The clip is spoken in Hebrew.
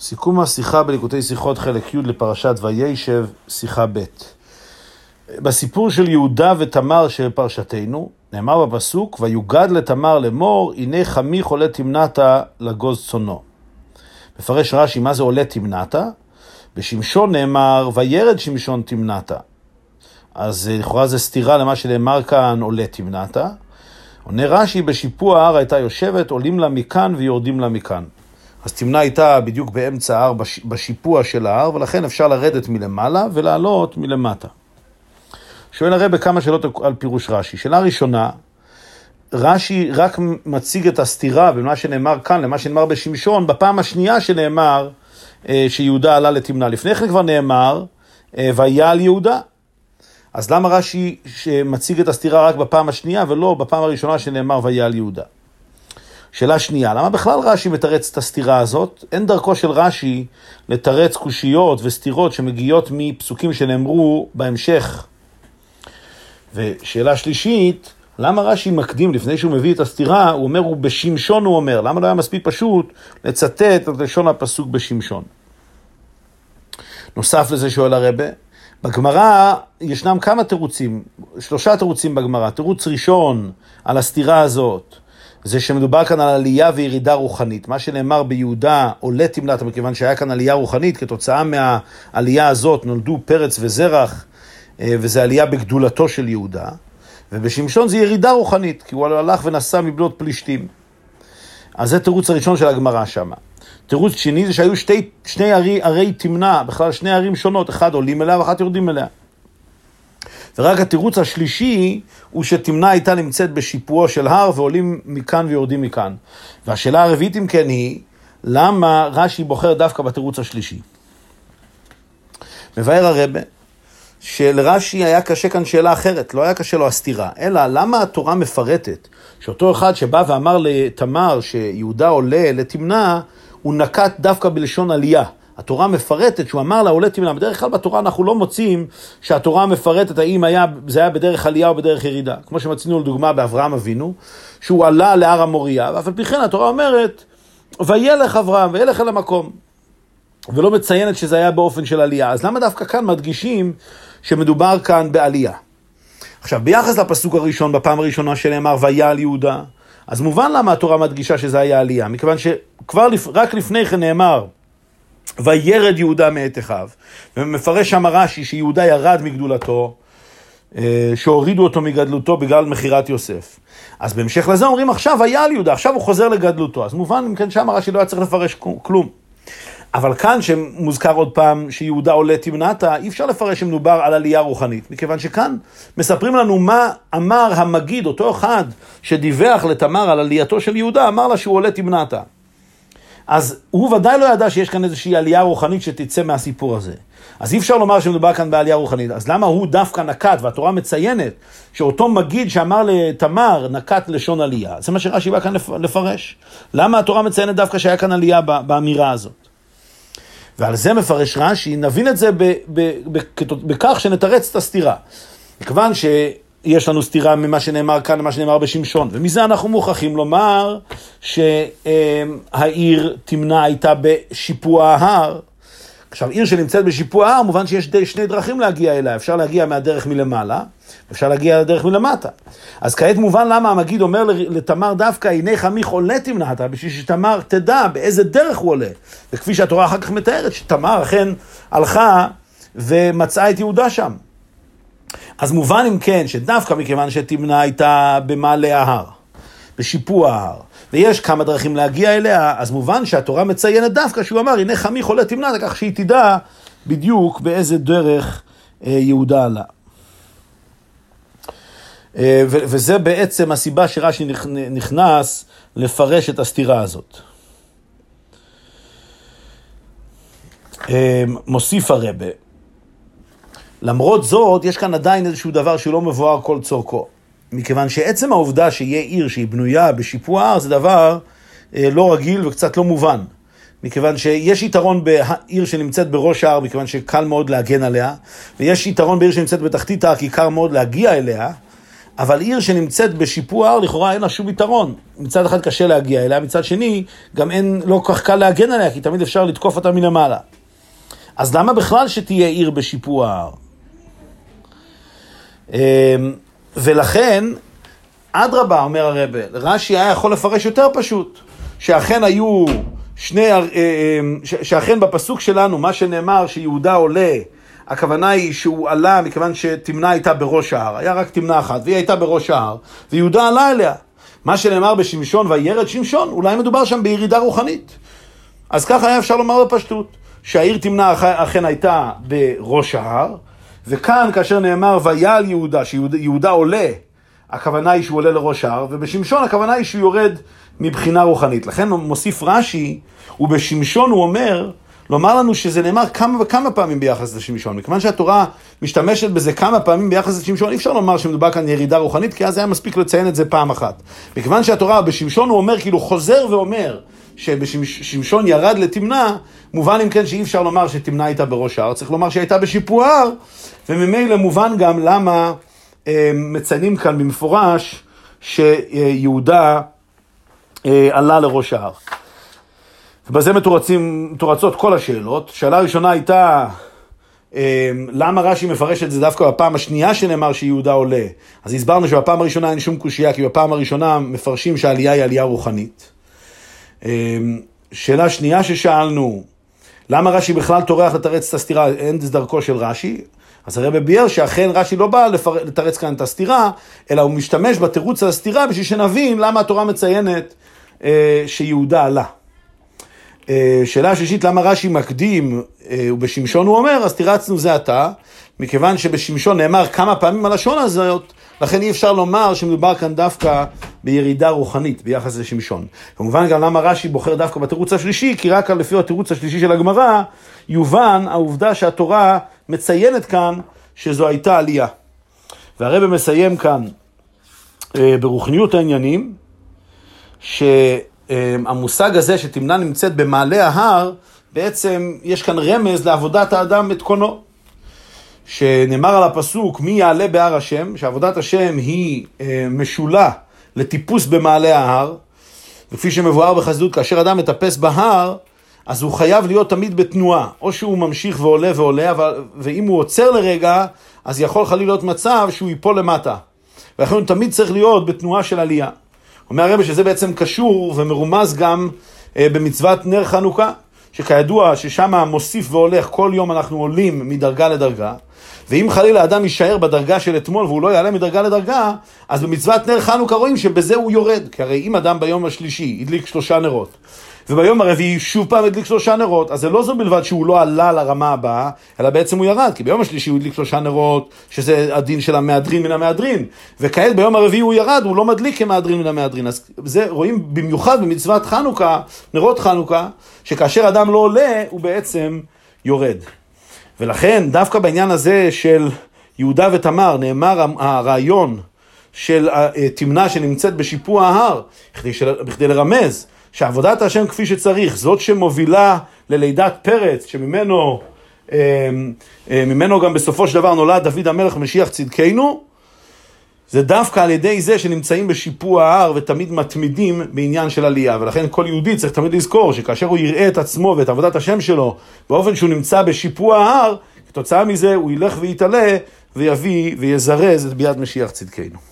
סיכום השיחה בליקוטי שיחות חלק י' לפרשת וישב, שיחה ב'. בסיפור של יהודה ותמר של פרשתנו, נאמר בפסוק, ויוגד לתמר לאמור, הנה חמי חולה תמנתה לגוז צונו. מפרש רש"י, מה זה עולה תמנתה? בשמשון נאמר, וירד שמשון תמנתה. אז אה, לכאורה זה סתירה למה שנאמר כאן, עולה תמנתה. עונה רש"י, בשיפוע ההר הייתה יושבת, עולים לה מכאן ויורדים לה מכאן. אז תמנה הייתה בדיוק באמצע ההר, בשיפוע של ההר, ולכן אפשר לרדת מלמעלה ולעלות מלמטה. שואל הרב בכמה שאלות על פירוש רש"י. שאלה ראשונה, רש"י רק מציג את הסתירה בין מה שנאמר כאן למה שנאמר בשמשון, בפעם השנייה שנאמר אה, שיהודה עלה לתמנה. לפני כן כבר נאמר, אה, והיה על יהודה. אז למה רש"י מציג את הסתירה רק בפעם השנייה ולא בפעם הראשונה שנאמר והיה על יהודה? שאלה שנייה, למה בכלל רש"י מתרץ את הסתירה הזאת? אין דרכו של רש"י לתרץ קושיות וסתירות שמגיעות מפסוקים שנאמרו בהמשך. ושאלה שלישית, למה רש"י מקדים, לפני שהוא מביא את הסתירה, הוא אומר, הוא בשמשון הוא אומר, למה לא היה מספיק פשוט לצטט את לשון הפסוק בשמשון? נוסף לזה שואל הרבה, בגמרא ישנם כמה תירוצים, שלושה תירוצים בגמרא. תירוץ ראשון על הסתירה הזאת, זה שמדובר כאן על עלייה וירידה רוחנית. מה שנאמר ביהודה עולה תמלת, מכיוון שהיה כאן עלייה רוחנית, כתוצאה מהעלייה הזאת נולדו פרץ וזרח, אה, וזו עלייה בגדולתו של יהודה. ובשמשון זה ירידה רוחנית, כי הוא הלך ונסע מבנות פלישתים. אז זה תירוץ הראשון של הגמרא שמה. תירוץ שני זה שהיו שתי, שני ערי, ערי תמנע, בכלל שני ערים שונות, אחד עולים אליה ואחת יורדים אליה. ורק התירוץ השלישי הוא שתמנע הייתה נמצאת בשיפועו של הר ועולים מכאן ויורדים מכאן. והשאלה הרביעית אם כן היא, למה רש"י בוחר דווקא בתירוץ השלישי? מבאר הרבה שלרש"י היה קשה כאן שאלה אחרת, לא היה קשה לו הסתירה, אלא למה התורה מפרטת שאותו אחד שבא ואמר לתמר שיהודה עולה לתמנע, הוא נקט דווקא בלשון עלייה. התורה מפרטת שהוא אמר לה עולה תמנע. בדרך כלל בתורה אנחנו לא מוצאים שהתורה מפרטת האם היה, זה היה בדרך עלייה או בדרך ירידה. כמו שמצינו לדוגמה באברהם אבינו, שהוא עלה להר המוריה, ואף על פי כן התורה אומרת, וילך אברהם, וילך אל המקום. ולא מציינת שזה היה באופן של עלייה. אז למה דווקא כאן מדגישים שמדובר כאן בעלייה? עכשיו, ביחס לפסוק הראשון, בפעם הראשונה שנאמר, ויה על יהודה, אז מובן למה התורה מדגישה שזה היה עלייה, מכיוון שכבר לפ... רק לפני כן נאמר, וירד יהודה מאת אחיו, ומפרש שם רש"י שיהודה ירד מגדולתו, אה, שהורידו אותו מגדלותו בגלל מכירת יוסף. אז בהמשך לזה אומרים עכשיו היה על יהודה, עכשיו הוא חוזר לגדלותו. אז מובן, אם כן, שם רש"י לא היה צריך לפרש כלום. אבל כאן שמוזכר עוד פעם שיהודה עולה תמנתה, אי אפשר לפרש שמדובר על עלייה רוחנית, מכיוון שכאן מספרים לנו מה אמר המגיד, אותו אחד שדיווח לתמר על עלייתו של יהודה, אמר לה שהוא עולה תמנתה. אז הוא ודאי לא ידע שיש כאן איזושהי עלייה רוחנית שתצא מהסיפור הזה. אז אי אפשר לומר שמדובר כאן בעלייה רוחנית. אז למה הוא דווקא נקט, והתורה מציינת, שאותו מגיד שאמר לתמר נקט לשון עלייה? זה מה שרש"י בא כאן לפרש. למה התורה מציינת דווקא שהיה כאן עלייה באמירה הזאת? ועל זה מפרש רש"י, נבין את זה בכך שנתרץ את הסתירה. מכיוון שיש לנו סתירה ממה שנאמר כאן למה שנאמר בשמשון, ומזה אנחנו מוכרחים לומר שהעיר תמנע הייתה בשיפוע ההר. עכשיו, עיר שנמצאת בשיפוע ההר, מובן שיש די, שני דרכים להגיע אליה. אפשר להגיע מהדרך מלמעלה, אפשר להגיע לדרך מלמטה. אז כעת מובן למה המגיד אומר לתמר דווקא, הנה חמיך עולה תמנעת, בשביל שתמר תדע באיזה דרך הוא עולה. וכפי שהתורה אחר כך מתארת, שתמר אכן הלכה ומצאה את יהודה שם. אז מובן אם כן, שדווקא מכיוון שתמנה הייתה במעלה ההר, בשיפוע ההר, ויש כמה דרכים להגיע אליה, אז מובן שהתורה מציינת דווקא שהוא אמר, הנה חמי חולה תמנה, כך שהיא תדע בדיוק באיזה דרך אה, יהודה עלה. אה, וזה בעצם הסיבה שרש"י נכנס לפרש את הסתירה הזאת. אה, מוסיף הרבה, למרות זאת, יש כאן עדיין איזשהו דבר שהוא לא מבואר כל צורכו. מכיוון שעצם העובדה שיהיה עיר שהיא בנויה בשיפוע הר זה דבר אה, לא רגיל וקצת לא מובן. מכיוון שיש יתרון בעיר שנמצאת בראש ההר, מכיוון שקל מאוד להגן עליה, ויש יתרון בעיר שנמצאת בתחתית ההר, כי קר מאוד להגיע אליה, אבל עיר שנמצאת בשיפוע הר, לכאורה אין לה שום יתרון. מצד אחד קשה להגיע אליה, מצד שני, גם אין, לא כל כך קל להגן עליה, כי תמיד אפשר לתקוף אותה מלמעלה. אז למה בכלל שתהיה עיר בשיפוע ההר? אמ, ולכן, אדרבה, אומר הרבה, רש"י היה יכול לפרש יותר פשוט, שאכן היו שני, אה, אה, שאכן בפסוק שלנו, מה שנאמר שיהודה עולה, הכוונה היא שהוא עלה מכיוון שתמנה הייתה בראש ההר, היה רק תמנה אחת, והיא הייתה בראש ההר, ויהודה עלה אליה. מה שנאמר בשמשון וירד שמשון, אולי מדובר שם בירידה רוחנית. אז ככה היה אפשר לומר בפשטות, שהעיר תמנה אכן הייתה בראש ההר, וכאן כאשר נאמר ויעל יהודה, שיהודה עולה, הכוונה היא שהוא עולה לראש ההר, ובשמשון הכוונה היא שהוא יורד מבחינה רוחנית. לכן מוסיף רש"י, ובשמשון הוא אומר, לומר לנו שזה נאמר כמה וכמה פעמים ביחס לשמשון. מכיוון שהתורה משתמשת בזה כמה פעמים ביחס לשמשון, אי אפשר לומר שמדובר כאן ירידה רוחנית, כי אז היה מספיק לציין את זה פעם אחת. מכיוון שהתורה בשמשון הוא אומר, כאילו חוזר ואומר, שבשמשון ירד לתמנה, מובן אם כן שאי אפשר לומר שתמנה הייתה בראש ההר, צריך לומר שהייתה בשיפוע הר, וממילא מובן גם למה אה, מציינים כאן במפורש שיהודה אה, עלה לראש ההר. ובזה מתורצים, מתורצות כל השאלות. שאלה ראשונה הייתה, אה, למה רש"י מפרש את זה דווקא בפעם השנייה שנאמר שיהודה עולה? אז הסברנו שבפעם הראשונה אין שום קושייה, כי בפעם הראשונה מפרשים שהעלייה היא עלייה רוחנית. אה, שאלה שנייה ששאלנו, למה רש"י בכלל טורח לתרץ את הסתירה? אין דרכו של רש"י. אז הרב ביאר שאכן רש"י לא בא לפר... לתרץ כאן את הסתירה, אלא הוא משתמש בתירוץ הסתירה בשביל שנבין למה התורה מציינת אה, שיהודה עלה. אה, שאלה שלישית, למה רש"י מקדים אה, ובשמשון הוא אומר, אז תירצנו זה עתה, מכיוון שבשמשון נאמר כמה פעמים הלשון הזאת, לכן אי אפשר לומר שמדובר כאן דווקא בירידה רוחנית ביחס לשמשון. כמובן גם למה רש"י בוחר דווקא בתירוץ השלישי, כי רק לפי התירוץ השלישי של הגמרא, יובן העובדה שהתורה מציינת כאן שזו הייתה עלייה. והרבא מסיים כאן אה, ברוחניות העניינים, שהמושג הזה שתמנה נמצאת במעלה ההר, בעצם יש כאן רמז לעבודת האדם את קונו. שנאמר על הפסוק, מי יעלה בהר השם, שעבודת השם היא אה, משולה לטיפוס במעלה ההר, וכפי שמבואר בחסידות, כאשר אדם מטפס בהר, אז הוא חייב להיות תמיד בתנועה, או שהוא ממשיך ועולה ועולה, אבל, ואם הוא עוצר לרגע, אז יכול חלילה להיות מצב שהוא ייפול למטה. ולכן הוא תמיד צריך להיות בתנועה של עלייה. אומר הרב שזה בעצם קשור ומרומז גם אה, במצוות נר חנוכה, שכידוע ששם מוסיף והולך, כל יום אנחנו עולים מדרגה לדרגה, ואם חלילה אדם יישאר בדרגה של אתמול והוא לא יעלה מדרגה לדרגה, אז במצוות נר חנוכה רואים שבזה הוא יורד. כי הרי אם אדם ביום השלישי הדליק שלושה נרות, וביום הרביעי שוב פעם הדליק שלושה נרות, אז זה לא זו בלבד שהוא לא עלה לרמה הבאה, אלא בעצם הוא ירד, כי ביום השלישי הוא הדליק שלושה נרות, שזה הדין של המהדרין מן המהדרין, וכעת ביום הרביעי הוא ירד, הוא לא מדליק כמהדרין מן המהדרין. אז זה רואים במיוחד במצוות חנוכה, נרות חנוכה, שכאשר אדם לא עולה, הוא בעצם יורד. ולכן, דווקא בעניין הזה של יהודה ותמר, נאמר הרעיון של תמנה שנמצאת בשיפוע ההר, בכדי לרמז שעבודת השם כפי שצריך, זאת שמובילה ללידת פרץ, שממנו אמ, אמ, ממנו גם בסופו של דבר נולד דוד המלך משיח צדקנו, זה דווקא על ידי זה שנמצאים בשיפוע ההר ותמיד מתמידים בעניין של עלייה. ולכן כל יהודי צריך תמיד לזכור שכאשר הוא יראה את עצמו ואת עבודת השם שלו באופן שהוא נמצא בשיפוע ההר, כתוצאה מזה הוא ילך ויתעלה ויביא ויזרז את ביאת משיח צדקנו.